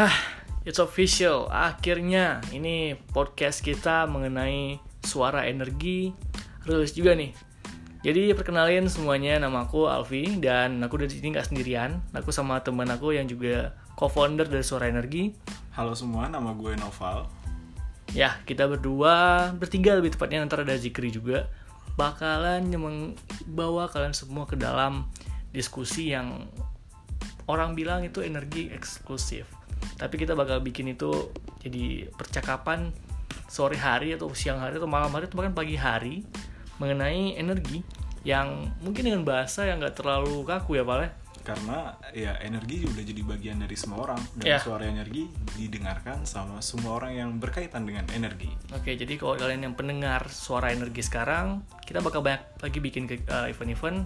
Hah, it's official. Akhirnya ini podcast kita mengenai suara energi rilis juga nih. Jadi perkenalin semuanya, nama aku Alfi dan aku dari sini nggak sendirian. Aku sama teman aku yang juga co-founder dari Suara Energi. Halo semua, nama gue Noval. Ya, kita berdua, bertiga lebih tepatnya antara ada Zikri juga bakalan membawa kalian semua ke dalam diskusi yang orang bilang itu energi eksklusif. Tapi kita bakal bikin itu jadi percakapan sore hari atau siang hari atau malam hari atau bahkan pagi hari mengenai energi yang mungkin dengan bahasa yang nggak terlalu kaku ya Pak? Karena ya energi udah jadi bagian dari semua orang dan Ya. suara energi didengarkan sama semua orang yang berkaitan dengan energi. Oke, jadi kalau kalian yang pendengar suara energi sekarang, kita bakal banyak lagi bikin ke- uh, event-event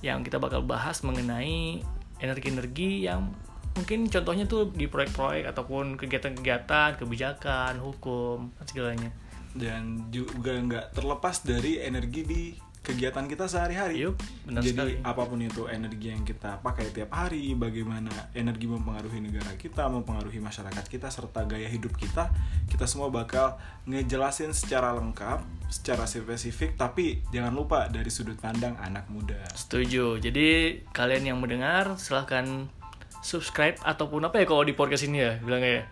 yang kita bakal bahas mengenai energi-energi yang mungkin contohnya tuh di proyek-proyek ataupun kegiatan-kegiatan, kebijakan, hukum, dan segalanya. Dan juga nggak terlepas dari energi di kegiatan kita sehari-hari. Yup, benar Jadi sekali. apa pun itu energi yang kita pakai tiap hari, bagaimana energi mempengaruhi negara kita, mempengaruhi masyarakat kita, serta gaya hidup kita, kita semua bakal ngejelasin secara lengkap, secara spesifik, tapi jangan lupa dari sudut pandang anak muda. Setuju. Jadi kalian yang mendengar silahkan subscribe ataupun apa ya kalau di podcast ini ya bilangnya ya.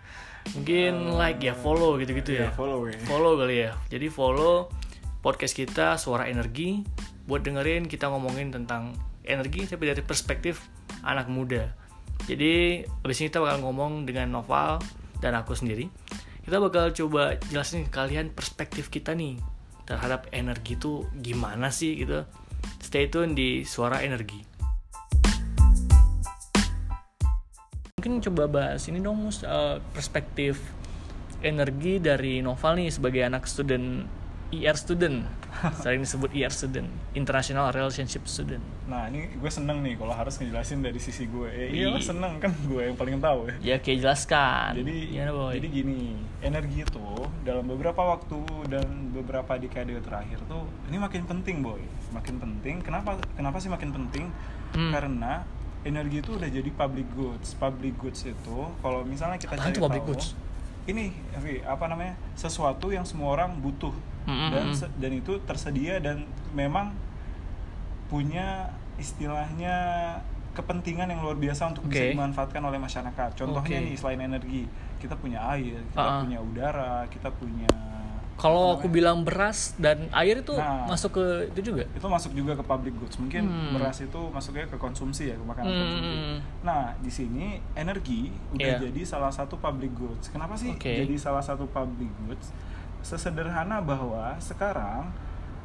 Mungkin like ya, follow gitu-gitu ya. Ya, follow ya. follow kali ya jadi follow podcast kita suara energi buat dengerin kita ngomongin tentang energi tapi dari perspektif anak muda jadi abis ini kita bakal ngomong dengan Noval dan aku sendiri kita bakal coba jelasin ke kalian perspektif kita nih terhadap energi itu gimana sih gitu stay tune di suara energi mungkin coba bahas ini dong Mus, eh, perspektif energi dari Noval nih sebagai anak student IR student sering disebut IR student International Relationship Student Nah ini gue seneng nih kalau harus ngejelasin dari sisi gue. Ya, Iya. seneng kan gue yang paling tahu ya. ya kayak jelaskan Jadi Gimana, boy? jadi gini, energi itu dalam beberapa waktu dan beberapa dekade terakhir tuh ini makin penting boy, makin penting. Kenapa? Kenapa sih makin penting? Hmm. Karena energi itu udah jadi public goods. Public goods itu kalau misalnya kita Apaan cari public tahu, goods? ini apa namanya sesuatu yang semua orang butuh Mm-mm. dan se- dan itu tersedia dan memang punya istilahnya kepentingan yang luar biasa untuk bisa Oke. dimanfaatkan oleh masyarakat. Contohnya Oke. nih selain energi, kita punya air, kita Ah. punya udara, kita punya kalau aku bilang beras dan air itu Nah. masuk ke itu juga itu masuk juga ke public goods. Mungkin Hmm. beras itu masuknya ke konsumsi ya, ke makanan Hmm. konsumsi. Nah, di sini energi udah Iya. jadi salah satu public goods. Kenapa sih Oke. jadi salah satu public goods? Sesederhana bahwa sekarang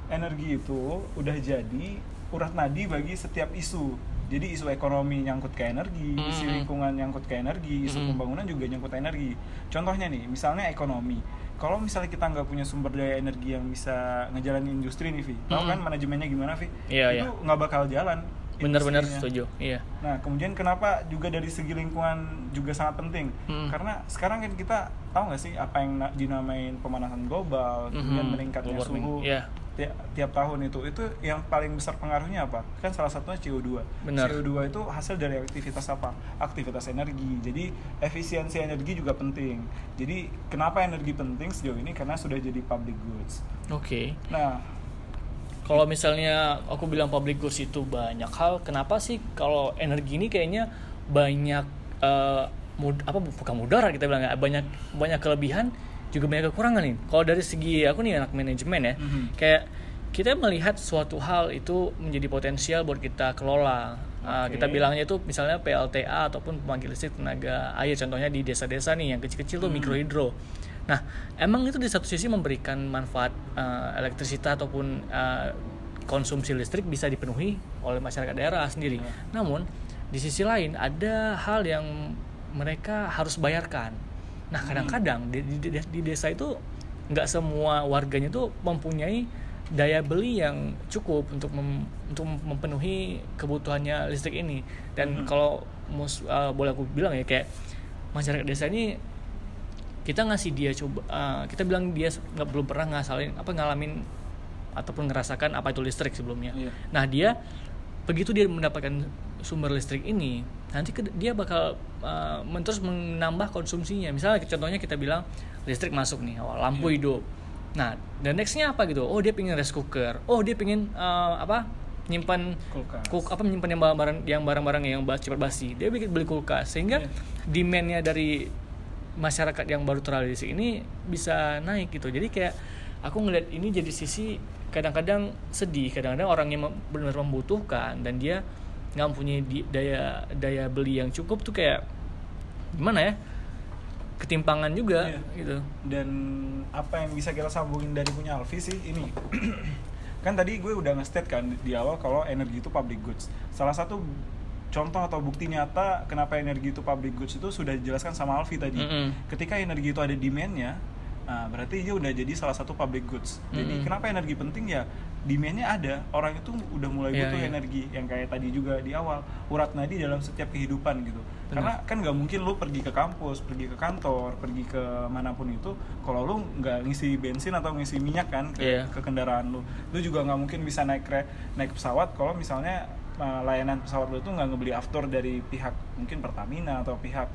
energi itu udah jadi urat nadi bagi setiap isu. Jadi isu ekonomi nyangkut ke energi, isu Hmm. lingkungan nyangkut ke energi, isu Hmm. pembangunan juga nyangkut energi. Contohnya nih, misalnya ekonomi. Kalau misalnya kita nggak punya sumber daya energi yang bisa ngejalanin industri nih, Vi. Tahu Hmm. kan manajemennya gimana, Vi? Iya, itu iya. nggak bakal jalan. Benar-benar industrinya. setuju iya Nah, kemudian kenapa juga dari segi lingkungan juga sangat penting? Hmm. Karena sekarang kan kita tahu nggak sih apa yang na- dinamain pemanasan global, kemudian Mhm, meningkatnya global suhu iya. ti- tiap tahun itu, itu yang paling besar pengaruhnya apa? Kan salah satunya CO2. Benar. CO2 itu hasil dari aktivitas apa? Aktivitas energi. Jadi efisiensi energi juga penting. Jadi kenapa energi penting sejauh ini? Karena sudah jadi public goods. oke Nah, kalau misalnya aku bilang public goods itu banyak hal kenapa sih kalau energi ini kayaknya banyak eh, mud- apa bukan mudarat kita bilang ya banyak banyak kelebihan juga banyak kekurangan nih kalau dari segi aku nih anak manajemen ya Mhm. kayak kita melihat suatu hal itu menjadi potensial buat kita kelola Uh, Oke. kita bilangnya itu misalnya PLTA ataupun pembangkit listrik tenaga air contohnya di desa-desa nih yang kecil-kecil tuh Hmm. mikrohidro nah emang itu di satu sisi memberikan manfaat uh, elektrisitas ataupun uh, konsumsi listrik bisa dipenuhi oleh masyarakat daerah sendiri Iya. namun di sisi lain ada hal yang mereka harus bayarkan nah Hmm. kadang-kadang di, di, di- di desa itu nggak semua warganya tuh mempunyai daya beli yang cukup untuk mem- untuk memenuhi kebutuhannya listrik ini dan Mhm. kalau mus, uh, boleh aku bilang ya kayak masyarakat desa ini kita ngasih dia coba uh, kita bilang dia nggak belum pernah ngasalin apa ngalamin ataupun ngerasakan apa itu listrik sebelumnya. Iya. nah dia begitu dia mendapatkan sumber listrik ini nanti ke- dia bakal uh, terus menambah konsumsinya. Misalnya contohnya kita bilang listrik masuk nih awal lampu hidup. Nah dan nextnya apa gitu? Oh dia pengen rice cooker. Oh dia pengen uh, apa nyimpan Kulkas. kuk apa menyimpan yang barang-barang yang barang-barang yang cepat basi. Dia bikin beli kulkas. Sehingga Iya. demandnya dari masyarakat yang baru terrealisasi ini bisa naik gitu. Jadi kayak aku ngeliat ini jadi sisi kadang-kadang sedih kadang-kadang orang yang benar membutuhkan dan dia nggak punya daya daya beli yang cukup tuh kayak gimana ya? Ketimpangan juga Iya. gitu. Dan apa yang bisa kita sambungin dari punya Alfi sih ini. Kan tadi gue udah nge-state kan di awal kalau energi itu public goods. Salah satu contoh atau bukti nyata kenapa energi itu public goods itu sudah dijelaskan sama Alfi tadi Mm-mm. ketika energi itu ada demandnya nah, berarti dia udah jadi salah satu public goods jadi Mm-mm. kenapa energi penting ya demandnya ada orang itu udah mulai Iya, butuh iya. energi yang kayak tadi juga di awal urat nadi dalam setiap kehidupan gitu karena kan nggak mungkin lu pergi ke kampus pergi ke kantor pergi ke mana pun itu kalau lu nggak ngisi bensin atau ngisi minyak kan ke, Iya. ke kendaraan lu lu juga nggak mungkin bisa naik naik pesawat kalau misalnya uh, layanan pesawat lu itu nggak ngebeli after dari pihak mungkin Pertamina atau pihak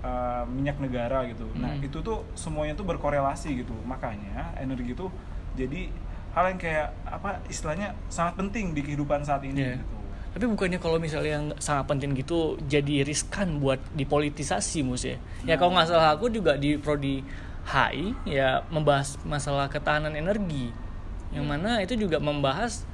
uh, minyak negara gitu nah Hmm. itu tuh semuanya tuh berkorelasi gitu makanya energi itu jadi hal yang kayak apa istilahnya sangat penting di kehidupan saat ini Iya. gitu Tapi bukannya kalau misalnya yang sangat penting gitu jadi riskan buat dipolitisasi mus ya. Ya kalau nggak salah aku juga di prodi HI ya membahas masalah ketahanan energi. Yang mana itu juga membahas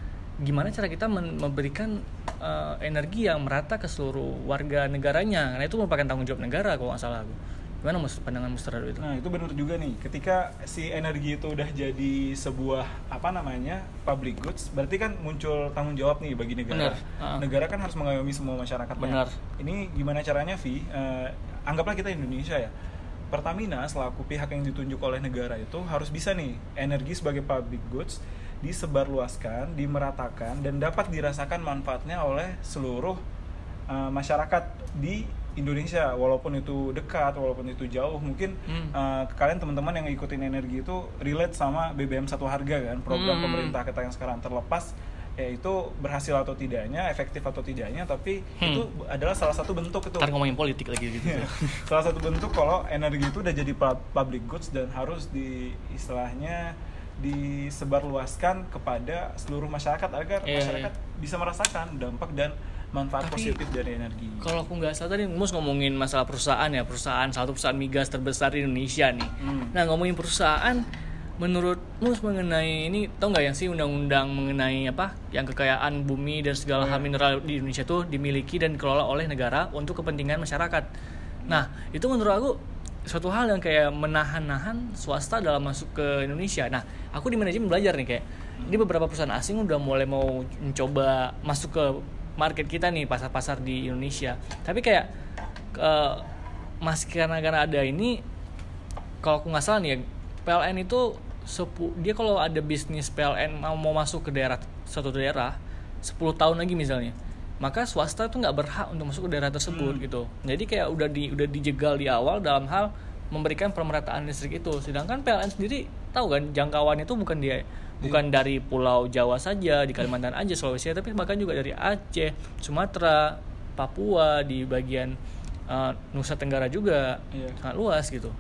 gimana cara kita memberikan eh, energi yang merata ke seluruh warga negaranya. Karena itu merupakan tanggung jawab negara kalau nggak salah aku. Gimana mas pandangan Mas Terhadap itu? Nah itu benar juga nih. Ketika si energi itu udah jadi sebuah apa namanya public goods, berarti kan muncul tanggung jawab nih bagi negara. Benar. Ah. Negara kan harus mengayomi semua masyarakatnya. Benar. Ini gimana caranya, Vi? Eh, anggaplah kita Indonesia ya. Pertamina selaku pihak yang ditunjuk oleh negara itu harus bisa nih energi sebagai public goods disebarluaskan, dimeratakan dan dapat dirasakan manfaatnya oleh seluruh eh, masyarakat di Indonesia walaupun itu dekat walaupun itu jauh mungkin Hmm. eh, kalian teman-teman yang ngikutin energi itu relate sama BBM satu harga kan program Hmm. pemerintah kita yang sekarang terlepas ya itu berhasil atau tidaknya efektif atau tidaknya tapi Hmm. itu adalah salah satu bentuk itu Ntar ngomongin politik lagi gitu. Iya. salah satu bentuk kalau energi itu udah jadi pu- public goods dan harus di istilahnya disebarluaskan kepada seluruh masyarakat agar Iya, masyarakat bisa merasakan dampak dan manfaat Tapi, positif dari energi. Kalau aku nggak salah tadi Mus ngomongin masalah perusahaan ya perusahaan satu perusahaan migas terbesar di Indonesia nih. Hmm. Nah ngomongin perusahaan, menurut Mus mengenai ini tau nggak yang sih undang-undang mengenai apa yang kekayaan bumi dan segala hal Iya. mineral di Indonesia tuh dimiliki dan dikelola oleh negara untuk kepentingan masyarakat. Nah itu menurut aku suatu hal yang kayak menahan-nahan swasta dalam masuk ke Indonesia. Nah aku di manajemen belajar nih kayak ini beberapa perusahaan asing udah mulai mau mencoba masuk ke market kita nih pasar-pasar di Indonesia. Tapi kayak eh, masih karena karena ada ini kalau aku nggak salah nih ya, PLN itu sepu, dia kalau ada bisnis PLN mau mau masuk ke daerah satu daerah 10 tahun lagi misalnya maka swasta tuh nggak berhak untuk masuk ke daerah tersebut gitu. Jadi kayak udah di udah dijegal di awal dalam hal memberikan pemerataan listrik itu. Sedangkan PLN sendiri tahu kan jangkauan itu bukan dia bukan dari Pulau Jawa saja di Kalimantan aja Sulawesi tapi bahkan juga dari Aceh Sumatera Papua di bagian eh, Nusa Tenggara juga Iya. sangat luas gitu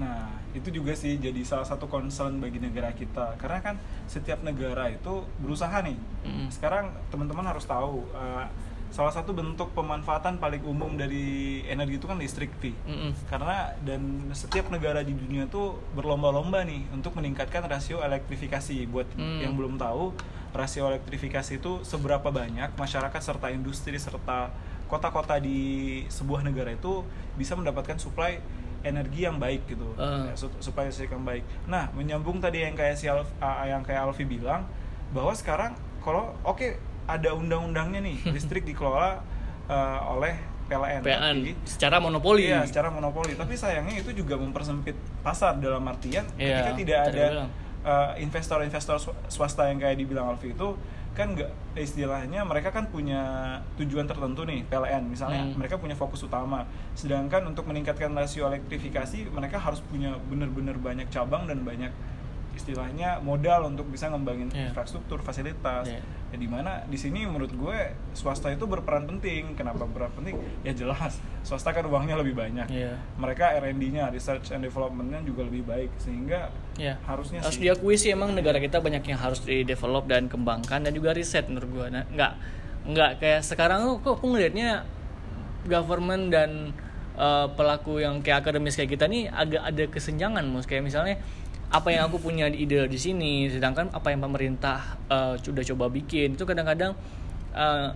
Nah, itu juga sih jadi salah satu concern bagi negara kita. Karena kan setiap negara itu berusaha nih. Mm. Sekarang teman-teman harus tahu uh, salah satu bentuk pemanfaatan paling umum dari energi itu kan listrik, Vi. Mm-mm. Karena dan setiap negara di dunia tuh berlomba-lomba nih untuk meningkatkan rasio elektrifikasi. Buat Hmm. yang belum tahu, rasio elektrifikasi itu seberapa banyak masyarakat serta industri serta kota-kota di sebuah negara itu bisa mendapatkan supply energi yang baik gitu. Ah. Ya, su- supaya listrik yang baik. Nah, menyambung tadi yang kayak si Alf- ah, yang kayak Alfi bilang bahwa sekarang kalau oke ada undang-undangnya nih, listrik dikelola uh, oleh PLN. PLN Tapi- secara monopoli Iya, secara monopoli. Tapi sayangnya itu juga mempersempit pasar dalam artian Iya, ketika tidak ada bilang. uh, investor-investor sw- swasta yang kayak dibilang Alfi itu kan nggak istilahnya mereka kan punya tujuan tertentu nih PLN misalnya Hmm. mereka punya fokus utama sedangkan untuk meningkatkan rasio elektrifikasi mereka harus punya benar-benar banyak cabang dan banyak istilahnya modal untuk bisa ngembangin Iya. infrastruktur fasilitas Iya. ya di mana di sini menurut gue swasta itu berperan penting kenapa berperan penting ya jelas swasta kan uangnya lebih banyak Iya. mereka R&D-nya research and development-nya juga lebih baik sehingga Ya. harusnya harus sih diakui sih emang negara kita banyak yang harus di develop dan kembangkan dan juga riset menurut gua nah, nggak nggak kayak sekarang tuh kok aku ngelihatnya government dan uh, pelaku yang kayak akademis kayak kita nih agak ada kesenjangan mus kayak misalnya apa yang aku punya di ide di sini sedangkan apa yang pemerintah uh, sudah coba bikin itu kadang-kadang uh,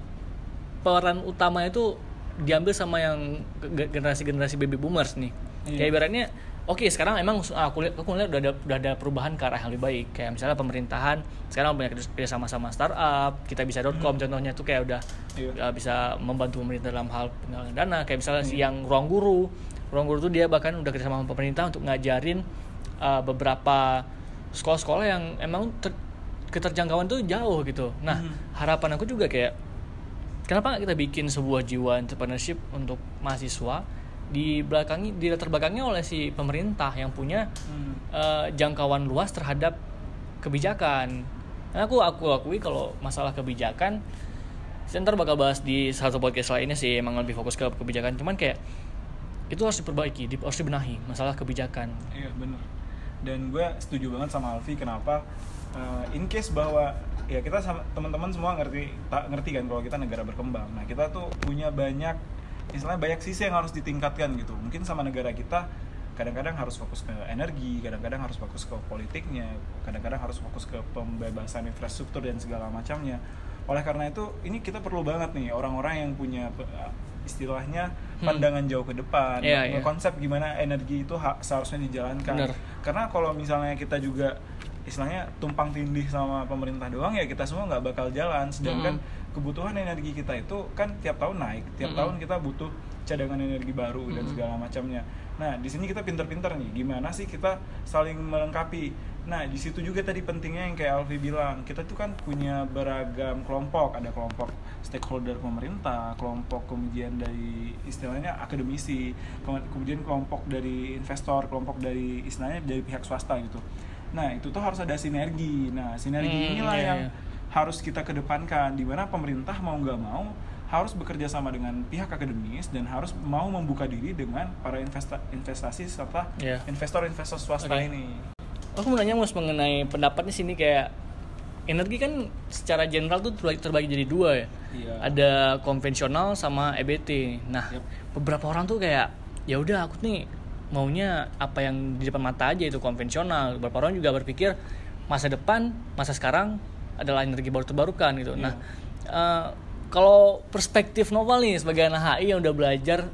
peran utama itu diambil sama yang ge- generasi-generasi baby boomers nih. Iya. Kayak ibaratnya oke sekarang emang ah, aku lihat aku lihat udah ada udah ada perubahan ke arah yang lebih baik. Kayak misalnya pemerintahan sekarang banyak kerja sama sama startup, kita bisa.com contohnya tuh kayak udah Iya. udah bisa membantu pemerintah dalam hal penggalangan dana. Kayak misalnya si yang ruang guru. Ruang guru tuh dia bahkan udah kerja sama pemerintah untuk ngajarin uh, beberapa sekolah-sekolah yang emang ter- keterjangkauan tuh jauh gitu. Nah, harapan aku juga kayak kenapa nggak kita bikin sebuah jiwa entrepreneurship untuk mahasiswa di belakangi di latar belakangnya oleh si pemerintah yang punya Hmm. eh, jangkauan luas terhadap kebijakan. Nah, aku aku akui kalau masalah kebijakan saya ntar bakal bahas di salah satu podcast lainnya sih emang lebih fokus ke kebijakan cuman kayak itu harus diperbaiki di- harus dibenahi masalah kebijakan Iya bener Dan gue setuju banget sama Alfi kenapa uh, in case bahwa ya kita sama teman-teman semua ngerti tak ngerti kan kalau kita negara berkembang. Nah kita tuh punya banyak istilahnya banyak sisi yang harus ditingkatkan gitu. Mungkin sama negara kita kadang-kadang harus fokus ke energi, kadang-kadang harus fokus ke politiknya, kadang-kadang harus fokus ke pembebasan infrastruktur dan segala macamnya. Oleh karena itu ini kita perlu banget nih orang-orang yang punya uh, istilahnya Hmm. pandangan jauh ke depan, Iya, iya. konsep gimana energi itu ha- seharusnya dijalankan. Bener. Karena kalau misalnya kita juga istilahnya tumpang tindih sama pemerintah doang ya kita semua nggak bakal jalan. Sedangkan kebutuhan energi kita itu kan tiap tahun naik, tiap Mm-mm. tahun kita butuh cadangan energi baru dan Mm-mm. segala macamnya. Nah di sini kita pinter-pinter nih, gimana sih kita saling melengkapi. Nah di situ juga tadi pentingnya yang kayak Alfi bilang, kita tuh kan punya beragam kelompok, ada kelompok stakeholder pemerintah, kelompok kemudian dari istilahnya akademisi, ke- kemudian kelompok dari investor, kelompok dari istilahnya dari pihak swasta gitu. Nah itu tuh harus ada sinergi. Nah sinergi Hmm, inilah iya, yang iya. Harus kita kedepankan, di mana pemerintah mau nggak mau harus bekerja sama dengan pihak akademis dan harus mau membuka diri dengan para investa- investasi serta Iya. investor-investor swasta Oke. ini. aku mau nanya mas mengenai pendapatnya sini kayak energi kan secara general tuh terbagi, terbagi jadi dua ya Iya. ada konvensional sama EBT nah Yap. beberapa orang tuh kayak ya udah aku nih maunya apa yang di depan mata aja itu konvensional beberapa orang juga berpikir masa depan masa sekarang adalah energi baru terbarukan gitu nah eh, kalau perspektif Noval nih sebagai anak HI yang udah belajar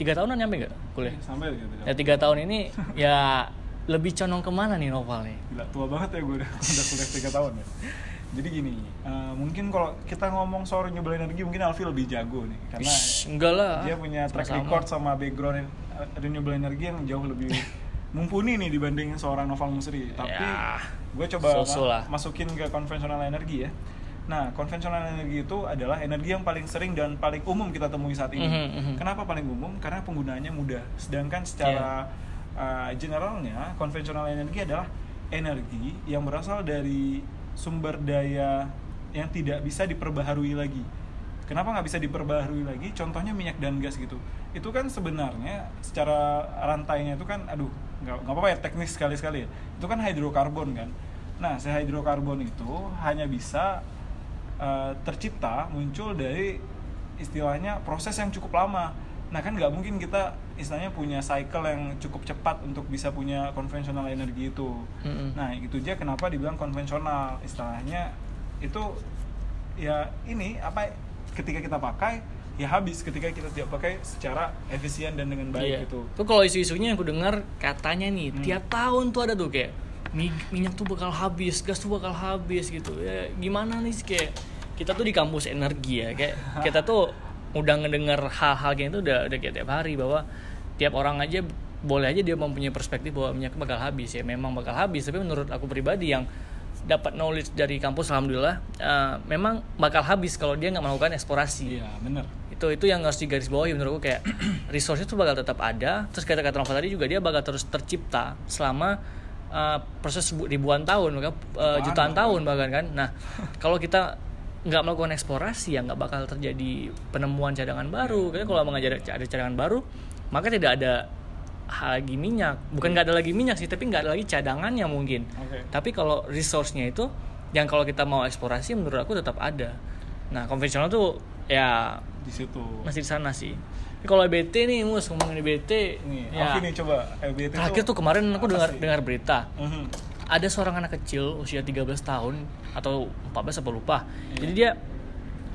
tiga tahunan nyampe gak kuliah Sampai gitu. ya tiga tahun ini ya lebih condong ke mana nih Noval nih Gila, tua banget ya gue udah, udah kuliah 3 tahun ya. Jadi gini, eh, mungkin kalau kita ngomong soal renewable energy mungkin Alfi lebih jago nih karena Ish, enggak lah dia punya track Sama-sama. record sama background eh, renewable energy yang jauh lebih mumpuni nih dibanding seorang Noval Musri. Tapi Ya, gue coba ma- masukin ke konvensional energi ya. Nah, konvensional energi itu adalah energi yang paling sering dan paling umum kita temui saat ini. Mhm, mhm. Kenapa paling umum? Karena penggunaannya mudah. Sedangkan secara Iya. uh, generalnya, konvensional energi adalah energi yang berasal dari sumber daya yang tidak bisa diperbaharui lagi. Kenapa nggak bisa diperbaharui lagi? Contohnya minyak dan gas gitu. Itu kan sebenarnya secara rantainya itu kan, aduh, nggak apa-apa ya teknis sekali-sekali ya. Itu kan hidrokarbon kan. Nah, si hidrokarbon itu hanya bisa uh, tercipta muncul dari istilahnya proses yang cukup lama. Nah kan nggak mungkin kita istilahnya punya cycle yang cukup cepat untuk bisa punya konvensional energi itu. Mm-mm. Nah itu aja kenapa dibilang konvensional istilahnya itu ya ini apa ketika kita pakai ya habis ketika kita tidak pakai secara efisien dan dengan baik Iya. gitu. Tuh kalau isu-isunya yang aku dengar katanya nih Hmm. tiap tahun tuh ada tuh kayak mi- minyak tuh bakal habis, gas tuh bakal habis gitu. Ya gimana nih sih kayak kita tuh di kampus energi ya kayak kita tuh udah ngedengar hal-hal kayak itu udah udah kayak tiap hari bahwa tiap orang aja boleh aja dia mempunyai perspektif bahwa minyak bakal habis ya memang bakal habis tapi menurut aku pribadi yang dapat knowledge dari kampus alhamdulillah eh, memang bakal habis kalau dia nggak melakukan eksplorasi. Iya benar. itu itu yang harus digarisbawahi menurutku kayak resource itu bakal tetap ada. Terus kata kata Nova tadi juga dia bakal terus tercipta selama uh, proses bu- ribuan tahun bahkan uh, Jutaan tahun. bahkan kan. Nah kalau kita nggak melakukan eksplorasi ya nggak bakal terjadi penemuan cadangan baru. Karena kalau emang ada ada cadangan baru maka tidak ada lagi minyak bukan nggak ada lagi minyak sih tapi nggak ada lagi cadangannya mungkin Oke. tapi kalau resource-nya itu yang kalau kita mau eksplorasi menurut aku tetap ada nah konvensional tuh ya Di situ. masih di sana sih Tapi kalau EBT nih mus ngomongin EBT Nih, ya nih coba EBT terakhir tuh kemarin aku dengar sih? dengar berita Mhm. ada seorang anak kecil usia 13 tahun atau 14 apa lupa. Iya. Jadi dia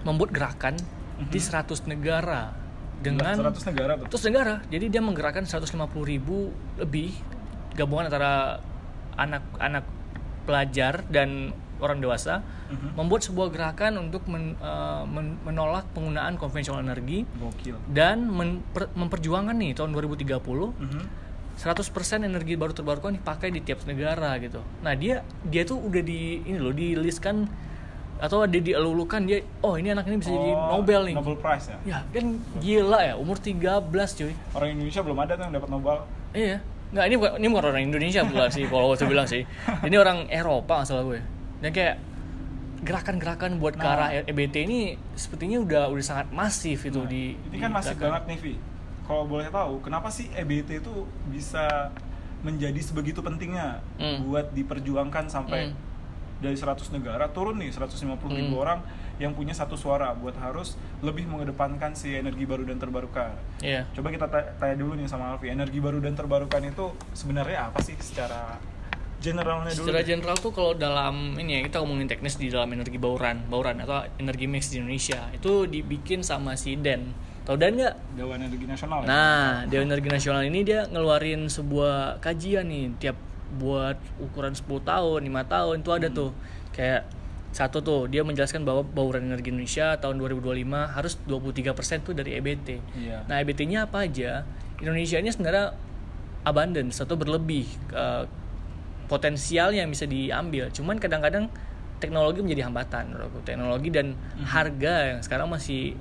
membuat gerakan di 100 negara dengan 100 negara tuh. 100 negara. Jadi dia menggerakkan 150 ribu lebih gabungan antara anak-anak pelajar dan orang dewasa Mhm. membuat sebuah gerakan untuk men- eh, men- menolak penggunaan konvensional energi Gokil. dan memper- memperjuangkan nih tahun 2030 Mhm. 100% energi baru terbarukan dipakai di tiap negara gitu. Nah, dia dia tuh udah di ini loh, di listkan atau dia dielulukan dia oh ini anak ini bisa jadi Oh, Nobel nih. Nobel Prize ya. Ya, kan gila ya, umur 13 cuy. Orang Indonesia belum ada tuh yang dapat Nobel. Iya. Nggak, ini bukan, ini bukan orang Indonesia pula sih kalau saya bilang sih. Ini orang Eropa salah gue. Dan kayak gerakan-gerakan buat ke Nah. arah EBT ini sepertinya udah udah sangat masif itu Nah, di ini kan masih digerakan. banget nih Vi kalau boleh tahu kenapa sih EBT itu bisa menjadi sebegitu pentingnya Hmm. buat diperjuangkan sampai Hmm. Dari 100 negara turun nih 150 ribu Hmm. orang yang punya satu suara buat harus lebih mengedepankan si energi baru dan terbarukan. Iya. Coba kita ta- tanya dulu nih sama Alfi, energi baru dan terbarukan itu sebenarnya apa sih secara generalnya dulu? Secara general tuh kalau dalam ini ya kita ngomongin teknis di dalam energi bauran, bauran atau energi mix di Indonesia itu dibikin sama si Den. Tahu Dan nggak? Dewan Energi Nasional. ya? Nah, Dewan Energi Nasional ini dia ngeluarin sebuah kajian nih tiap buat ukuran 10 tahun, 5 tahun itu ada Hmm. tuh. Kayak satu tuh dia menjelaskan bahwa bauran energi Indonesia tahun 2025 harus 23% tuh dari EBT. Iya. Nah, EBT-nya apa aja? Indonesia ini sebenarnya abundance atau berlebih eh, potensial yang bisa diambil. Cuman kadang-kadang teknologi menjadi hambatan menurut. Teknologi dan Mhm. harga yang sekarang masih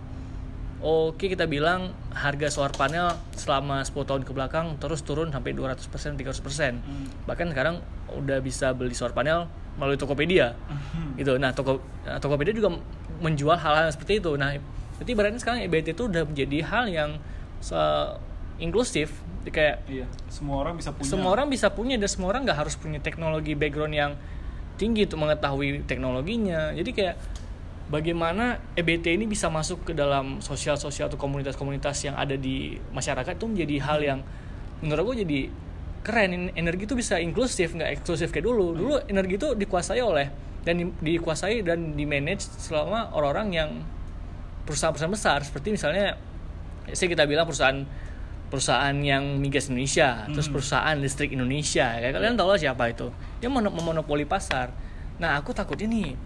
oke kita bilang harga solar panel selama 10 tahun ke belakang terus turun sampai 200%, 300%. Hmm. Bahkan sekarang udah bisa beli solar panel melalui Tokopedia Mhm. gitu. Nah, toko nah, Tokopedia juga menjual hal-hal seperti itu. Nah, berarti ibaratnya sekarang EBT itu udah menjadi hal yang se- inklusif, kayak Iya, semua orang bisa punya. semua orang bisa punya dan semua orang nggak harus punya teknologi background yang tinggi untuk mengetahui teknologinya. Jadi kayak bagaimana EBT ini bisa masuk ke dalam sosial-sosial atau komunitas-komunitas yang ada di masyarakat itu menjadi hal yang menurut gue jadi keren. En- Energi itu bisa inklusif, nggak eksklusif kayak dulu. Dulu energi itu dikuasai oleh dan di- dikuasai dan di manage selama orang-orang yang perusahaan-perusahaan besar seperti misalnya saya kita bilang perusahaan perusahaan yang migas Indonesia, terus Hmm. perusahaan listrik Indonesia, kayak kalian tahu lah siapa itu. Dia mono- memonopoli pasar. Nah, aku takutnya nih,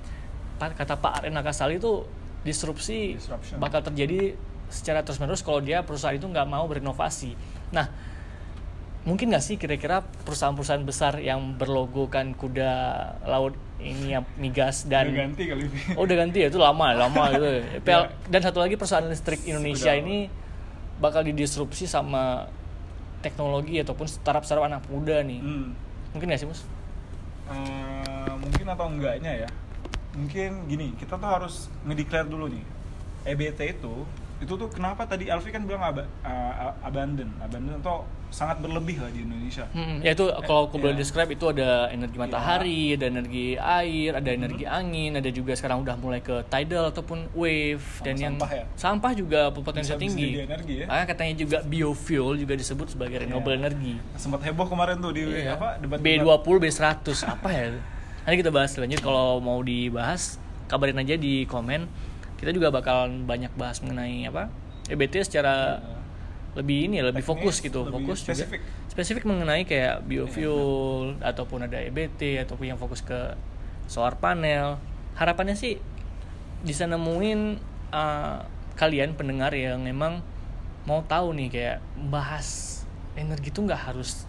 kata Pak Arena Kasali itu disrupsi Disruption. bakal terjadi secara terus-menerus kalau dia perusahaan itu nggak mau berinovasi. Nah, mungkin nggak sih kira-kira perusahaan-perusahaan besar yang berlogokan kuda laut ini yang migas dan Udah ganti kali Vi. Oh udah ganti ya itu lama lama gitu. PL. Dan satu lagi perusahaan listrik Indonesia Udah. ini bakal didisrupsi sama teknologi ataupun startup-startup anak muda nih. Hmm. Mungkin gak sih mus? Eh, mungkin atau enggaknya ya mungkin gini kita tuh harus ngedeclare dulu nih EBT itu itu tuh kenapa tadi Alfi kan bilang aba, uh, abandon abandon atau sangat berlebih lah di Indonesia Hmm, ya itu kalau aku boleh iya. describe itu ada energi matahari, ada energi air, ada energi angin, ada juga sekarang udah mulai ke tidal ataupun wave Sama dan yang sampah ya? sampah juga potensi Bisa- bisa tinggi. jadi energi ya? Makanya katanya juga biofuel juga disebut sebagai renewable Iya. energy. sempat heboh kemarin tuh di Iya. apa debat B20, B100 apa ya? Nanti kita bahas lanjut kalau mau dibahas kabarin aja di komen. Kita juga bakalan banyak bahas mengenai apa? EBT secara lebih ini ya, lebih Teknis, fokus gitu, lebih fokus spesifik. juga spesifik mengenai kayak biofuel ataupun ada EBT ataupun yang fokus ke solar panel. Harapannya sih bisa nemuin uh, kalian pendengar yang memang mau tahu nih kayak bahas energi itu nggak harus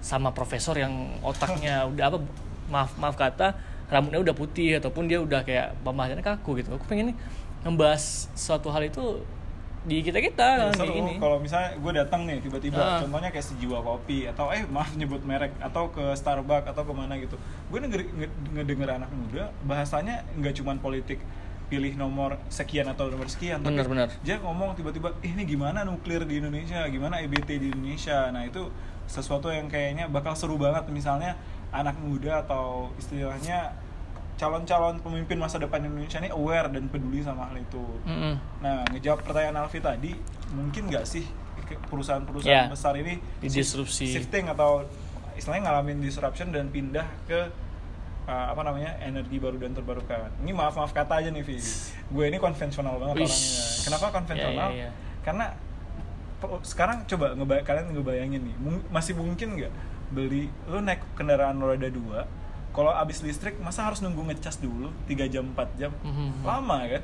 sama profesor yang otaknya udah apa maaf maaf kata rambutnya udah putih ataupun dia udah kayak pembahasannya kaku gitu aku pengen nih ngebahas suatu hal itu di kita kita Ya, kayak gini Kalau misalnya gue datang nih tiba-tiba, Ah. contohnya kayak sejiwa kopi atau eh maaf nyebut merek atau ke Starbucks atau ke mana gitu, gue denger, nge- ngedenger anak muda bahasanya nggak cuman politik pilih nomor sekian atau nomor sekian, tapi Bener, bener. dia ngomong tiba-tiba, "Ih, ini gimana nuklir di Indonesia, gimana EBT di Indonesia. Nah itu sesuatu yang kayaknya bakal seru banget misalnya anak muda atau istilahnya calon-calon pemimpin masa depan Indonesia ini aware dan peduli sama hal itu. Mm-mm. Nah, ngejawab pertanyaan Alfi tadi, mungkin nggak sih perusahaan-perusahaan Ya, besar ini didisrupsi. shift- shifting atau istilahnya ngalamin disruption dan pindah ke uh, apa namanya energi baru dan terbarukan. Ini maaf maaf kata aja nih, Vi. Gue ini konvensional banget Wish. orangnya. Kenapa konvensional? Ya, ya, ya. Karena sekarang coba ngeba kalian ngebayangin nih, mung- masih mungkin nggak beli lu naik kendaraan roda dua kalau abis listrik masa harus nunggu ngecas dulu 3 jam 4 jam Mhm. lama kan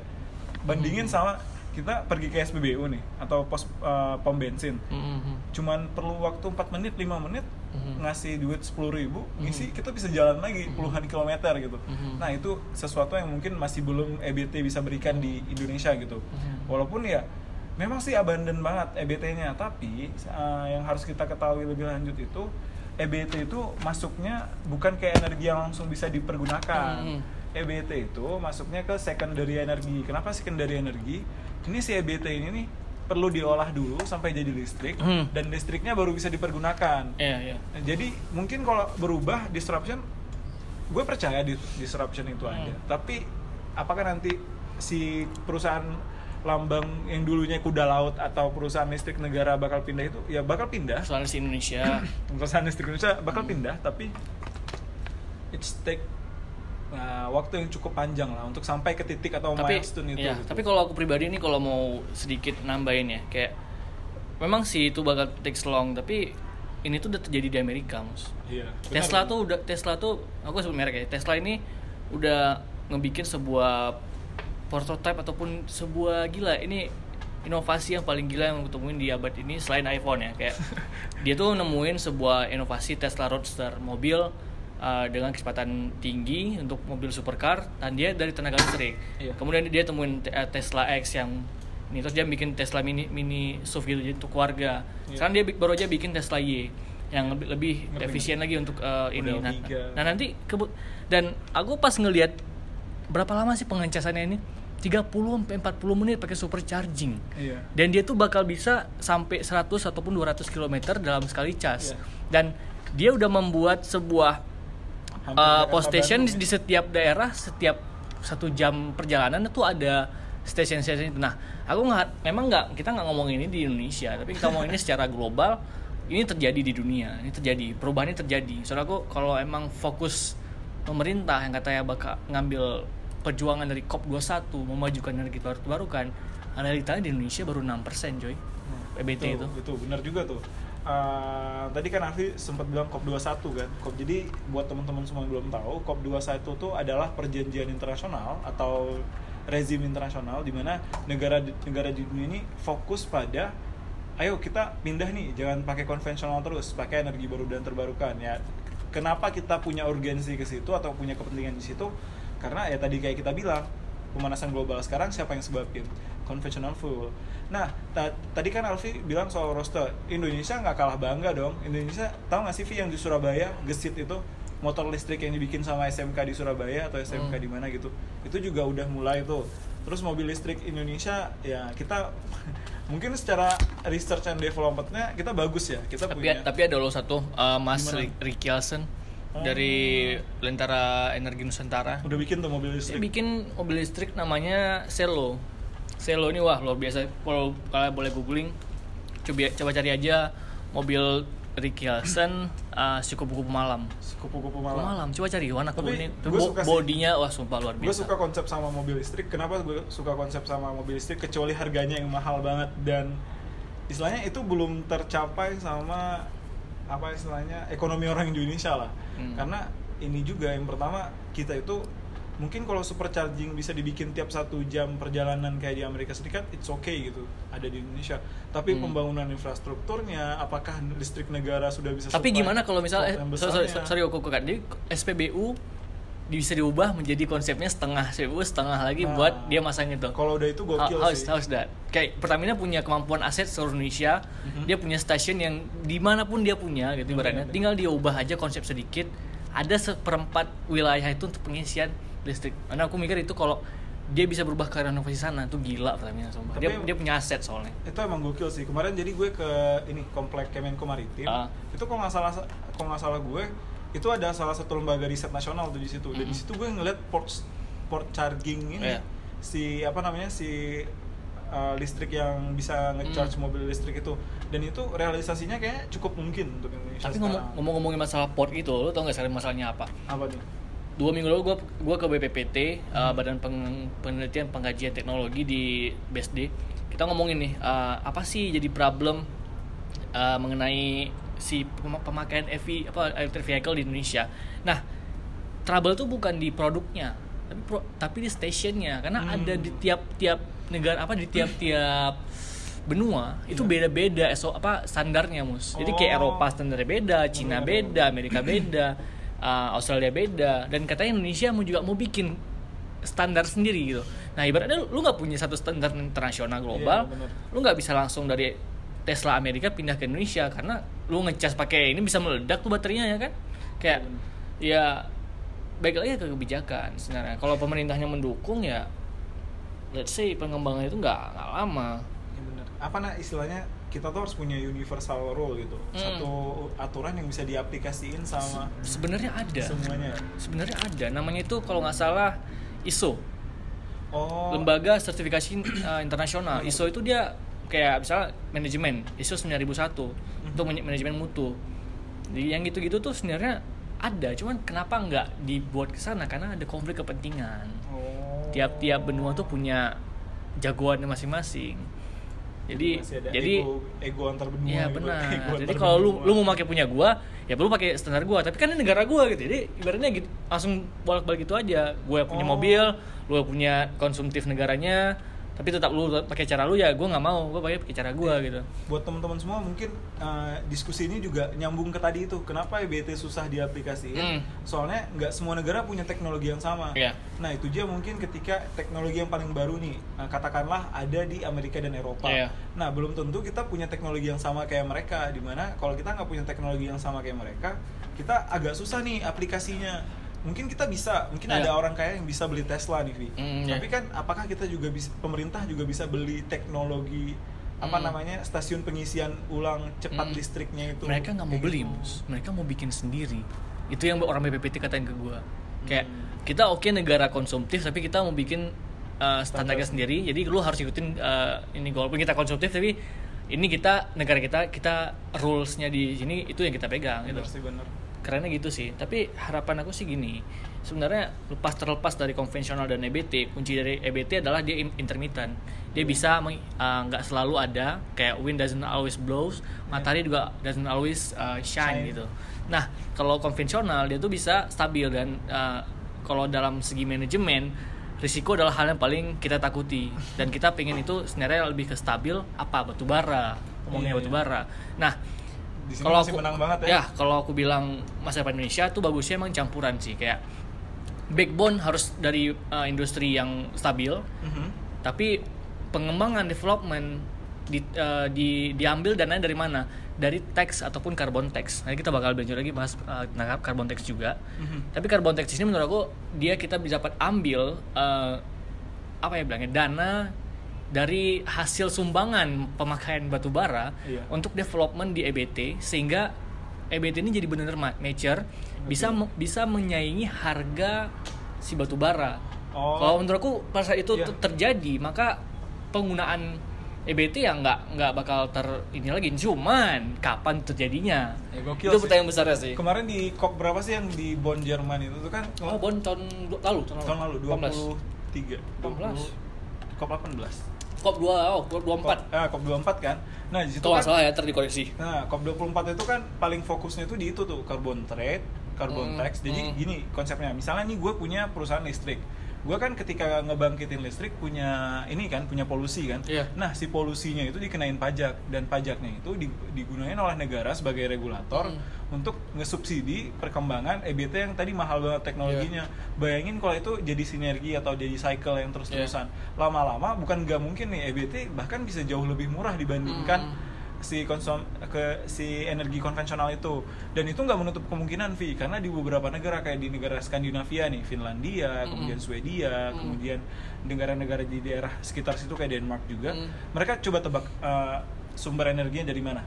bandingin sama kita pergi ke SPBU nih atau pos uh, pom bensin Mm-mm. cuman perlu waktu 4 menit 5 menit Mhm. ngasih duit 10.000 ribu Mhm. ngisi kita bisa jalan lagi puluhan kilometer gitu Mhm. nah itu sesuatu yang mungkin masih belum EBT bisa berikan di Indonesia gitu Mhm. walaupun ya memang sih abandon banget EBT-nya tapi uh, yang harus kita ketahui lebih lanjut itu EBT itu masuknya bukan kayak energi yang langsung bisa dipergunakan Mhm. EBT itu masuknya ke secondary energi kenapa secondary energi ini si EBT ini nih perlu diolah dulu sampai jadi listrik Mhm. dan listriknya baru bisa dipergunakan iya. Nah, jadi mungkin kalau berubah disruption gue percaya di disruption itu Hmm. ada tapi apakah nanti si perusahaan lambang yang dulunya kuda laut atau perusahaan listrik negara bakal pindah itu ya bakal pindah Soalnya si Indonesia perusahaan listrik Indonesia Hmm. bakal pindah tapi it's take uh, waktu yang cukup panjang lah untuk sampai ke titik atau tapi milestone itu iya, gitu. tapi kalau aku pribadi ini kalau mau sedikit nambahin ya kayak memang sih itu bakal takes long tapi ini tuh udah terjadi di Amerika mus Iya, benar. Tesla tuh udah Tesla tuh aku sebut merek ya Tesla ini udah ngebikin sebuah prototype ataupun sebuah gila ini inovasi yang paling gila yang temuin di abad ini selain iPhone ya kayak dia tuh nemuin sebuah inovasi Tesla Roadster mobil uh, dengan kecepatan tinggi untuk mobil supercar dan dia dari tenaga listrik. Iya. kemudian dia temuin te- uh, Tesla X yang ini terus dia bikin Tesla mini mini SUV gitu jadi untuk keluarga. Iya. sekarang dia baru aja bikin Tesla Y yang lebih, lebih Ngerti, efisien lagi untuk uh, ini. Nah, nah nanti kebut dan aku pas ngelihat berapa lama sih pengecasannya ini 30 sampai 40 menit pakai supercharging Iya. dan dia tuh bakal bisa sampai 100 ataupun 200 km dalam sekali cas Iya. dan dia udah membuat sebuah Hampir uh, post station di, di setiap daerah setiap satu jam perjalanan itu ada station-station itu. Nah, aku nggak, memang nggak kita nggak ngomong ini di Indonesia, tapi kita ngomong ini secara global. Ini terjadi di dunia, ini terjadi, perubahan ini terjadi. Soalnya aku kalau emang fokus pemerintah yang katanya bakal ngambil perjuangan dari COP21 memajukan energi baru terbarukan, analitanya di Indonesia baru 6% coy. PBT itu. itu benar juga tuh. Uh, tadi kan Afi sempat bilang COP21 kan? COP jadi buat teman-teman semua yang belum tahu COP21 itu adalah perjanjian internasional atau rezim internasional di mana negara negara di dunia ini fokus pada ayo kita pindah nih jangan pakai konvensional terus pakai energi baru dan terbarukan. Ya kenapa kita punya urgensi ke situ atau punya kepentingan di situ karena ya tadi kayak kita bilang pemanasan global sekarang siapa yang sebabin? Konvensional fuel. Nah ta- tadi kan Alfi bilang soal roster Indonesia nggak kalah bangga dong. Indonesia tahu nggak sih Vi yang di Surabaya gesit itu motor listrik yang dibikin sama SMK di Surabaya atau SMK Hmm. di mana gitu itu juga udah mulai tuh. Terus mobil listrik Indonesia ya kita mungkin secara research and developmentnya kita bagus ya kita tapi punya. tapi ada loh satu uh, Mas? Rick- Ricky Dari Lentera Energi Nusantara udah bikin tuh mobil Dia listrik bikin mobil listrik namanya Selo. Selo ini wah luar biasa. Kalau kalian boleh googling, coba coba cari aja mobil Ricky Hansen uh, si kupu-kupu malam. kupu-kupu Malam. malam Coba cari warna gua Bo- bodinya wah sumpah luar gue biasa. suka konsep sama mobil listrik kenapa gue suka konsep sama mobil listrik kecuali harganya yang mahal banget dan istilahnya itu belum tercapai sama apa istilahnya ekonomi orang Indonesia lah Hmm. karena ini juga yang pertama kita itu mungkin kalau supercharging bisa dibikin tiap satu jam perjalanan kayak di Amerika Serikat it's okay gitu ada di Indonesia tapi Hmm. pembangunan infrastrukturnya apakah listrik negara sudah bisa Tapi gimana kalau misalnya eh, sorry, sorry, sorry aku kan di SPBU bisa diubah menjadi konsepnya setengah CPU setengah lagi Nah. buat dia masang itu Kalau udah itu How- gokil how's, sih. how's that? Kayak Pertamina punya kemampuan aset seluruh Indonesia, Mhm. dia punya stasiun yang di mana pun dia punya gitu ibaratnya. bener. Tinggal dia ubah aja konsep sedikit. Ada seperempat wilayah itu untuk pengisian listrik. Karena aku mikir itu kalau dia bisa berubah ke renovasi sana tuh gila Pertamina sumpah. Dia, Tapi- dia punya aset soalnya. itu emang gokil sih kemarin jadi gue ke ini komplek Kemenko Maritim Ah. itu kalau nggak salah kalau nggak salah gue itu ada salah satu lembaga riset nasional tuh di situ dan di situ gue ngeliat port port charging ini Iya. si apa namanya si uh, listrik yang bisa ngecharge Hmm. mobil listrik itu dan itu realisasinya kayak cukup mungkin untuk Indonesia Tapi sekarang. ngomong, ngomong-ngomongin masalah port itu, lo tau gak sekarang masalahnya apa? apa nih Dua minggu lalu gue gua ke BPPT, uh, Badan Peng- Penelitian Pengkajian Teknologi di BSD. Kita ngomongin nih, uh, apa sih jadi problem uh, mengenai si pem- pemakaian EV apa electric vehicle di Indonesia. Nah, trouble tuh bukan di produknya, tapi pro- tapi di stationnya karena Hmm. ada di tiap-tiap negara apa di tiap-tiap benua itu Iya. beda-beda eso apa standarnya mus. Jadi kayak Oh. Eropa standarnya beda, Cina Benar, beda, Amerika beda, uh, Australia beda dan katanya Indonesia mau juga mau bikin standar sendiri gitu. Nah ibaratnya lu nggak punya satu standar internasional global, Iya, benar. lu nggak bisa langsung dari Tesla Amerika pindah ke Indonesia karena lu ngecas pakai ini bisa meledak tuh baterainya ya kan? Kayak ya baik lagi ke kebijakan sebenarnya. Kalau pemerintahnya mendukung ya let's say pengembangan itu nggak nggak lama. Ya benar. Apa nah istilahnya kita tuh harus punya universal rule gitu. Hmm. Satu aturan yang bisa diaplikasiin sama Sebenarnya ada. semuanya. Sebenarnya ada. Namanya itu kalau nggak salah ISO. Oh. lembaga sertifikasi uh, internasional ISO itu dia kayak misalnya manajemen ISO 9001 man- manajemen mutu jadi yang gitu-gitu tuh sebenarnya ada cuman kenapa nggak dibuat ke sana karena ada konflik kepentingan Oh. tiap-tiap benua tuh punya jagoannya masing-masing jadi jadi ego, ego antar benua gitu. benar. Ego Jadi kalau lu lu mau pakai punya gua, ya perlu pakai standar gua. Tapi kan ini negara gua gitu. Jadi ibaratnya gitu langsung bolak-balik gitu aja. Gua punya Oh. mobil, lu punya konsumtif negaranya, tapi tetap lu pakai cara lu ya gua nggak mau. Gua pakai pakai cara gua gitu. buat teman-teman semua mungkin uh, diskusi ini juga nyambung ke tadi itu kenapa EBT susah diaplikasiin Hmm. soalnya nggak semua negara punya teknologi yang sama Iya. nah itu dia mungkin ketika teknologi yang paling baru nih uh, katakanlah ada di Amerika dan Eropa Iya. nah belum tentu kita punya teknologi yang sama kayak mereka di mana kalau kita nggak punya teknologi yang sama kayak mereka kita agak susah nih aplikasinya mungkin kita bisa mungkin Iya. ada orang kaya yang bisa beli Tesla nih Vi Hmm, iya. tapi kan apakah kita juga bisa pemerintah juga bisa beli teknologi apa Hmm. namanya stasiun pengisian ulang cepat Hmm. listriknya itu Mereka nggak mau beli, gitu. Mus. Mereka mau bikin sendiri. Itu yang orang BPPT katain ke gua. Kayak Hmm. kita oke negara konsumtif tapi kita mau bikin uh, standarnya Standar. sendiri. Jadi lu harus ikutin uh, ini walaupun kita konsumtif tapi ini kita negara kita kita rulesnya di sini itu yang kita pegang gitu. sih bener Kerennya gitu sih. Tapi harapan aku sih gini. Sebenarnya lepas terlepas dari konvensional dan EBT, kunci dari EBT adalah dia in- intermittent. Dia bisa uh, nggak selalu ada kayak wind doesn't always blows, matahari juga doesn't always uh, shine, Shine. gitu. Nah, kalau konvensional dia tuh bisa stabil dan uh, kalau dalam segi manajemen risiko adalah hal yang paling kita takuti dan kita pengen itu sebenarnya lebih ke stabil apa batu bara ngomongnya batu iya. bara nah di sini kalau masih aku menang banget ya, ya kalau aku bilang masa depan Indonesia tuh bagusnya emang campuran sih kayak backbone harus dari uh, industri yang stabil Mhm. tapi pengembangan development di, uh, di diambil dananya dari mana dari tax ataupun carbon tax nanti kita bakal lanjut lagi bahas uh, tentang carbon tax juga Mhm. tapi carbon tax ini menurut aku dia kita bisa dapat ambil uh, apa ya bilangnya dana dari hasil sumbangan pemakaian batu bara Iya. untuk development di EBT sehingga EBT ini jadi benar-benar ma- mature bisa me- bisa menyaingi harga si batu bara. Oh. Kalau menurutku pada saat itu ter- terjadi maka penggunaan EBT ya nggak nggak bakal ter ini lagi cuman kapan terjadinya Ya, gokil itu pertanyaan besarnya sih kemarin di COP berapa sih yang di Bonn Jerman itu tuh kan oh bon tahun lalu tahun lalu tahun lalu 18. 23 18. 20 COP 18 COP 2 oh COP 24 Ah, COP 24 kan nah di situ kalau kan salah ya ntar dikoreksi Nah, COP24 itu kan paling fokusnya itu di itu tuh carbon trade, carbon Hmm, tax. Jadi hmm. gini konsepnya. Misalnya nih gue punya perusahaan listrik. Gue kan ketika ngebangkitin listrik punya ini kan punya polusi kan Iya. nah si polusinya itu dikenain pajak dan pajaknya itu di- digunain oleh negara sebagai regulator Hmm. untuk ngesubsidi perkembangan EBT yang tadi mahal banget teknologinya Iya. bayangin kalau itu jadi sinergi atau jadi cycle yang terus terusan lama-lama bukan nggak mungkin nih EBT bahkan bisa jauh lebih murah dibandingkan Hmm. Si konsum ke si energi konvensional itu dan itu nggak menutup kemungkinan Vi karena di beberapa negara kayak di negara Skandinavia nih Finlandia Mm-mm. kemudian Swedia Mm. kemudian negara-negara di daerah sekitar situ kayak Denmark juga Mm. mereka coba tebak uh, sumber energinya dari mana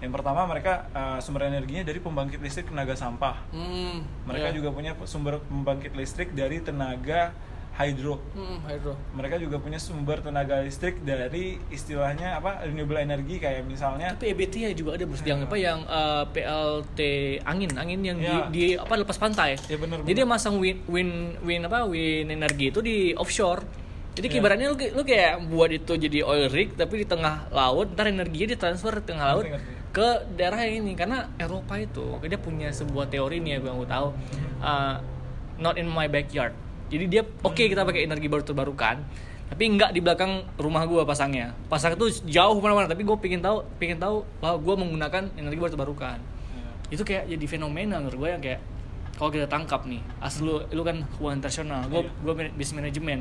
yang pertama mereka uh, sumber energinya dari pembangkit listrik tenaga sampah Hmm, mereka iya. juga punya sumber pembangkit listrik dari tenaga hydro Hmm, hydro. mereka juga punya sumber tenaga listrik dari istilahnya apa renewable energy kayak misalnya Tapi EBT ya juga ada bos yang apa yang eh, PLT angin angin yang Ya. di, di apa lepas pantai. Ya, bener, Jadi bener. masang win win win apa win energi itu di offshore. Jadi Ya. kibarannya lu, lu kayak buat itu jadi oil rig tapi di tengah laut, ntar energinya ditransfer ke tengah laut ke daerah yang ini karena Eropa itu dia punya sebuah teori nih yang gue tahu uh, not in my backyard. Jadi dia oke Hmm. kita pakai energi baru terbarukan tapi nggak di belakang rumah gua pasangnya. Pasang itu jauh mana-mana tapi gue pengen tahu pengen tahu bahwa gue menggunakan energi baru terbarukan. Ya. Itu kayak jadi fenomena menurut gue yang kayak kalau kita tangkap nih, asal lu lu kan hubungan internasional, gue Iya. gue bisnis manajemen,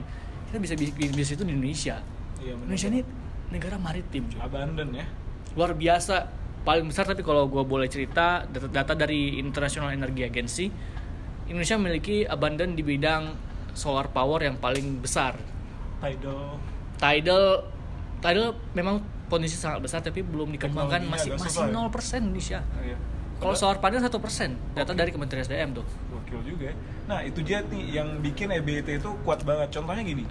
kita bisa bikin bisnis itu di Indonesia. Iya, bener. Indonesia ini negara maritim, cuy abandon ya luar biasa paling besar tapi kalau gue boleh cerita data, data dari International Energy Agency Indonesia memiliki abundant di bidang solar power yang paling besar tidal tidal tidal memang potensi sangat besar tapi belum dikembangkan masih masih ya? 0% Indonesia Iya. kalau solar panel 1% data dari Kementerian SDM tuh gokil juga ya. nah itu dia nih yang bikin EBT itu kuat banget contohnya gini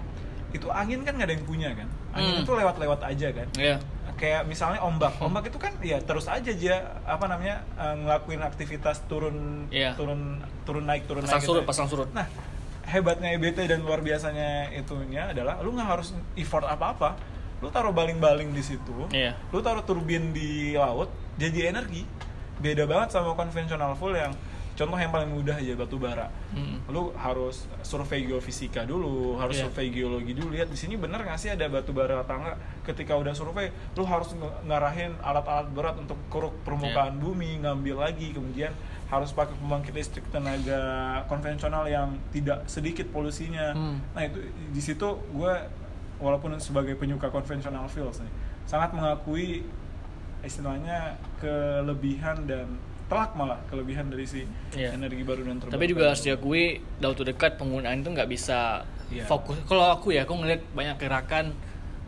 itu angin kan nggak ada yang punya kan angin Hmm. itu lewat-lewat aja kan Iya kayak misalnya ombak ombak itu kan ya terus aja dia apa namanya eh, ngelakuin aktivitas turun Iya. turun turun naik turun pasang naik surut gitu. pasang surut nah hebatnya EBT dan luar biasanya itunya adalah lu nggak harus effort apa-apa lu taruh baling-baling di situ Iya. lu taruh turbin di laut jadi energi beda banget sama konvensional full yang contoh yang paling mudah aja batu bara Mm. lu harus survei geofisika dulu harus Iya. survei geologi dulu lihat di sini bener nggak sih ada batu bara atau enggak ketika udah survei lu harus ngarahin alat-alat berat untuk keruk permukaan Iya. bumi ngambil lagi kemudian harus pakai pembangkit listrik tenaga konvensional yang tidak sedikit polusinya Hmm. nah itu di situ gue walaupun sebagai penyuka konvensional fuels nih sangat mengakui istilahnya kelebihan dan telak malah kelebihan dari si Iya. energi baru dan terbarukan tapi juga harus diakui dalam waktu dekat penggunaan itu nggak bisa Iya. fokus kalau aku ya aku ngeliat banyak gerakan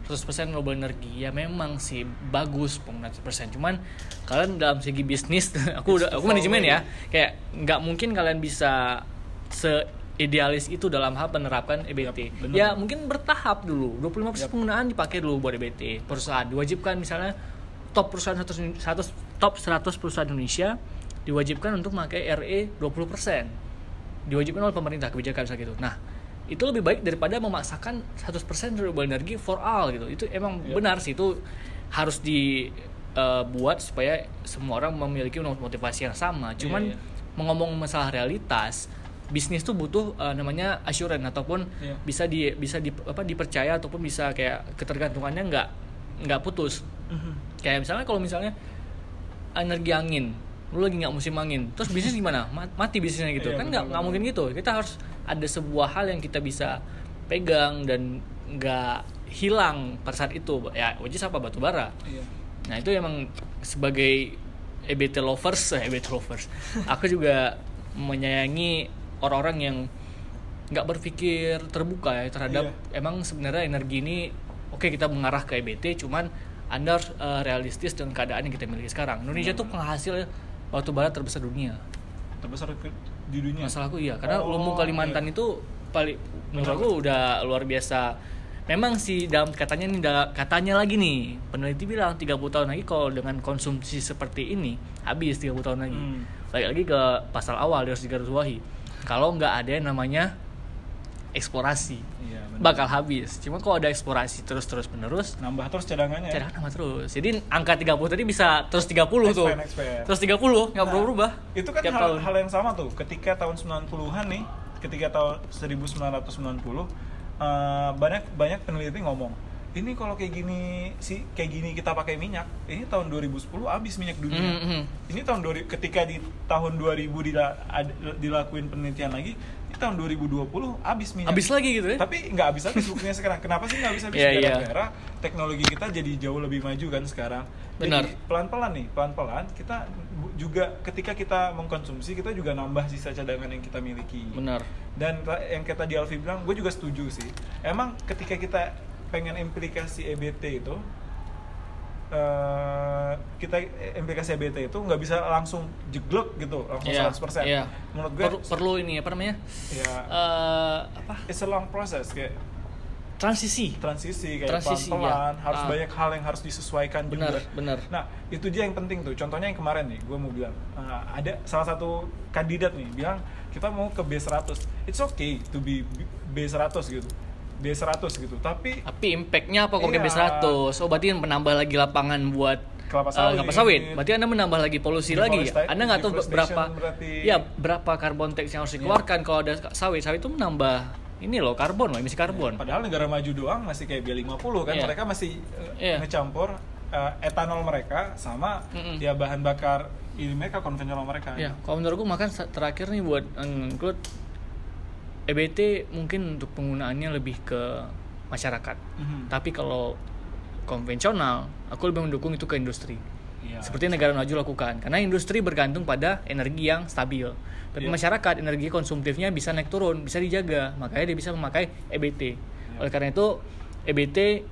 100% renewable energi ya memang sih bagus penggunaan 100% cuman kalian dalam segi bisnis aku udah aku manajemen ya kayak nggak mungkin kalian bisa se idealis itu dalam hal menerapkan EBT. Yap, bener. ya mungkin bertahap dulu. 25% Yap. penggunaan dipakai dulu buat EBT. Perusahaan diwajibkan misalnya top perusahaan 100, 100 top 100 perusahaan Indonesia diwajibkan untuk memakai RE 20%. Diwajibkan oleh pemerintah kebijakan misalnya gitu. Nah, itu lebih baik daripada memaksakan 100% renewable energy for all gitu. Itu emang Yap. benar sih itu harus dibuat supaya semua orang memiliki motivasi yang sama. Cuman Iya, iya. mengomong masalah realitas, bisnis tuh butuh uh, namanya assurance ataupun Iya. bisa di bisa di, apa dipercaya ataupun bisa kayak ketergantungannya nggak nggak putus. Kayak misalnya kalau misalnya energi angin, lu lagi nggak musim angin, terus bisnis gimana? Ma- Mati bisnisnya gitu. Iya, kan nggak nggak mungkin gitu. Kita harus ada sebuah hal yang kita bisa pegang dan nggak hilang pada saat itu. Ya, is apa batu bara. Iya. Nah itu emang sebagai EBT lovers, eh, EBT lovers, aku juga menyayangi orang-orang yang nggak berpikir terbuka ya terhadap emang sebenarnya energi ini oke kita mengarah ke EBT, cuman anda harus eh, realistis dengan keadaan yang kita miliki sekarang. Indonesia tuh penghasil batu bara terbesar dunia. Terbesar di dunia. Masalahku iya, karena Oh, Lumbung Kalimantan iya. itu paling menurut aku udah luar biasa. Memang sih dalam katanya nih katanya lagi nih peneliti bilang 30 tahun lagi kalau dengan konsumsi seperti ini habis 30 tahun lagi. Hmm. Balik lagi ke pasal awal harus digarisbawahi. Kalau nggak ada yang namanya eksplorasi Iya, bakal habis. Cuma kalau ada eksplorasi terus-terus menerus nambah terus cadangannya. ya? cadangan nama terus. Jadi angka 30 tadi bisa terus 30 tuh. Expand, expand. Terus 30 nggak Nah, berubah. Itu kan tiap hal, tahun. hal yang sama tuh. Ketika tahun 90-an nih, ketika tahun 1990 eh, banyak banyak peneliti ngomong ini kalau kayak gini sih kayak gini kita pakai minyak ini tahun 2010 habis minyak dunia Mm, mm. ini tahun 2000 ketika di tahun 2000 dila, ad- dilakuin penelitian lagi ini tahun 2020 habis minyak Habis lagi gitu ya? tapi nggak habis habis buktinya sekarang kenapa sih nggak habis habis Iya, iya. gara-gara teknologi kita jadi jauh lebih maju kan sekarang Benar. jadi pelan-pelan nih pelan-pelan kita bu- juga ketika kita mengkonsumsi kita juga nambah sisa cadangan yang kita miliki Benar. dan yang kata di Alfi bilang gue juga setuju sih emang ketika kita pengen implikasi EBT itu eh, kita implikasi EBT itu nggak bisa langsung jeglek gitu langsung Iya, 100% iya. menurut gue perlu, perlu ini apa namanya? ya Eh, apa? it's a long process kayak Transisi. transisi kayak Transisi, pelan-pelan ya. harus Ah. banyak hal yang harus disesuaikan Benar, juga benar. nah itu dia yang penting tuh contohnya yang kemarin nih gue mau bilang uh, ada salah satu kandidat nih bilang kita mau ke B100 it's okay to be B100 gitu B100 gitu tapi Tapi impact-nya apa kalau Iya. kayak B100? Oh, berarti menambah lagi lapangan buat Kelapa eh, sawit. kelapa sawit. Berarti Anda menambah lagi polusi lagi. Deforesta- Anda nggak tahu berapa berarti- ya berapa karbon tax yang harus dikeluarkan kalau ada sawit. Sawit itu menambah ini loh karbon loh, emisi karbon. padahal negara maju doang masih kayak B50 kan Iya. mereka masih uh, Iya. ngecampur uh, etanol mereka sama Mm-mm. ya bahan bakar ini mereka konvensional mereka Ya, kalau menurut gue makan terakhir nih buat include EBT mungkin untuk penggunaannya lebih ke masyarakat. Mhm. Tapi kalau konvensional, aku lebih mendukung itu ke industri. Iya. Seperti negara maju lakukan. Karena industri bergantung pada energi yang stabil. Tapi Iya. masyarakat energi konsumtifnya bisa naik turun, bisa dijaga. Makanya dia bisa memakai EBT. Iya. Oleh karena itu EBT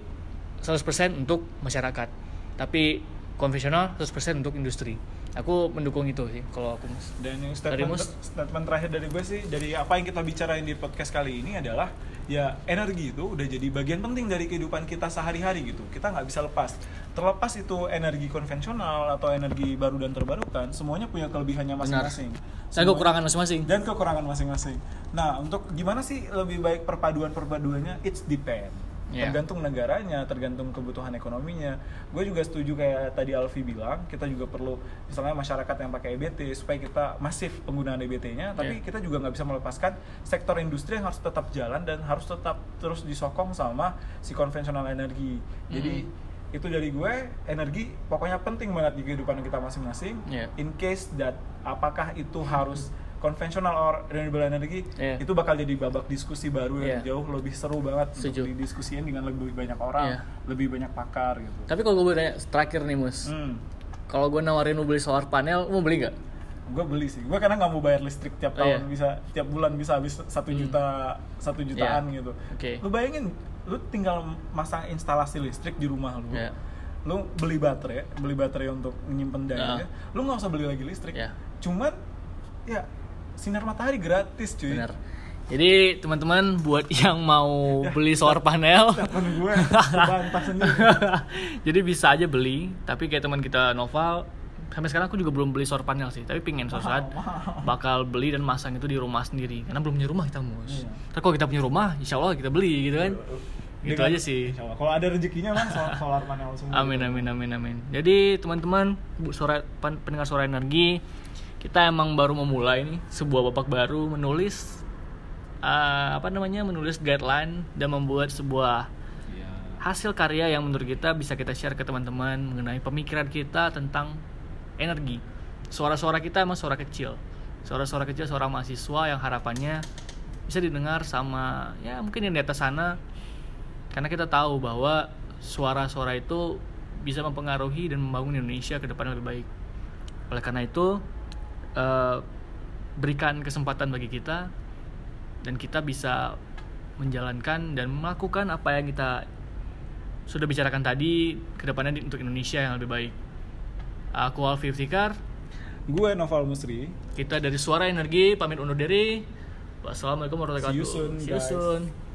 100% untuk masyarakat. Tapi konvensional 100% untuk industri. Aku mendukung itu sih kalau aku Mas. Dan yang Dari statement, Mus? statement terakhir dari gue sih dari apa yang kita bicarain di podcast kali ini adalah ya energi itu udah jadi bagian penting dari kehidupan kita sehari-hari gitu. Kita nggak bisa lepas. Terlepas itu energi konvensional atau energi baru dan terbarukan, semuanya punya kelebihannya masing-masing. Dan kekurangan masing-masing. dan kekurangan masing-masing. Nah, untuk gimana sih lebih baik perpaduan-perpaduannya? It's depend. Yeah. Tergantung negaranya, tergantung kebutuhan ekonominya. Gue juga setuju kayak tadi Alfi bilang, kita juga perlu misalnya masyarakat yang pakai EBT supaya kita masif penggunaan EBT-nya, tapi Yeah. kita juga nggak bisa melepaskan sektor industri yang harus tetap jalan dan harus tetap terus disokong sama si konvensional energi. Jadi Mm-hmm. itu dari gue energi pokoknya penting banget di kehidupan kita masing-masing. Yeah. In case that apakah itu harus konvensional or renewable energy Yeah. itu bakal jadi babak diskusi baru yang Yeah. jauh lebih seru banget Setuju. untuk didiskusiin dengan lebih banyak orang, Yeah. lebih banyak pakar gitu. Tapi kalau gue tanya terakhir nih Mus, Hmm. kalau gue nawarin lu beli solar panel, mau beli nggak? Gue beli sih, gue karena nggak mau bayar listrik tiap Oh, tahun iya. bisa tiap bulan bisa habis satu Hmm. juta satu jutaan Yeah. gitu. Oke. Lu bayangin, lu tinggal masang instalasi listrik di rumah lu. Yeah. Lu beli baterai, beli baterai untuk menyimpan daya. Yeah. Lu nggak usah beli lagi listrik. Yeah. Cuman ya sinar matahari gratis cuy. Benar. Jadi teman-teman buat yang mau beli solar panel, gue jadi bisa aja beli. Tapi kayak teman kita Noval, sampai sekarang aku juga belum beli solar panel sih. Tapi pingin suatu saat bakal beli dan masang itu di rumah sendiri. Karena belum punya rumah kita mus. Iya. Tapi kalau kita punya rumah, insya Allah kita beli gitu kan. Gitu Dengan- aja sih. Kalau ada rezekinya mah sol- solar panel semua. Amin amin amin amin. Jadi teman-teman bu- suara pen- pendengar suara energi, kita emang baru memulai nih sebuah babak baru menulis eh, apa namanya menulis guideline dan membuat sebuah Iya. hasil karya yang menurut kita bisa kita share ke teman-teman mengenai pemikiran kita tentang energi. Suara-suara kita emang suara kecil. Suara-suara kecil suara mahasiswa yang harapannya bisa didengar sama ya mungkin yang di atas sana karena kita tahu bahwa suara-suara itu bisa mempengaruhi dan membangun Indonesia ke depan lebih baik. Oleh karena itu eh, berikan kesempatan bagi kita dan kita bisa menjalankan dan melakukan apa yang kita sudah bicarakan tadi ke depannya di- untuk Indonesia yang lebih baik. Aku Alfi Iftikar, Gue Noval Musri. kita dari Suara Energi pamit undur diri. Wassalamualaikum warahmatullahi See you wabarakatuh. See you soon.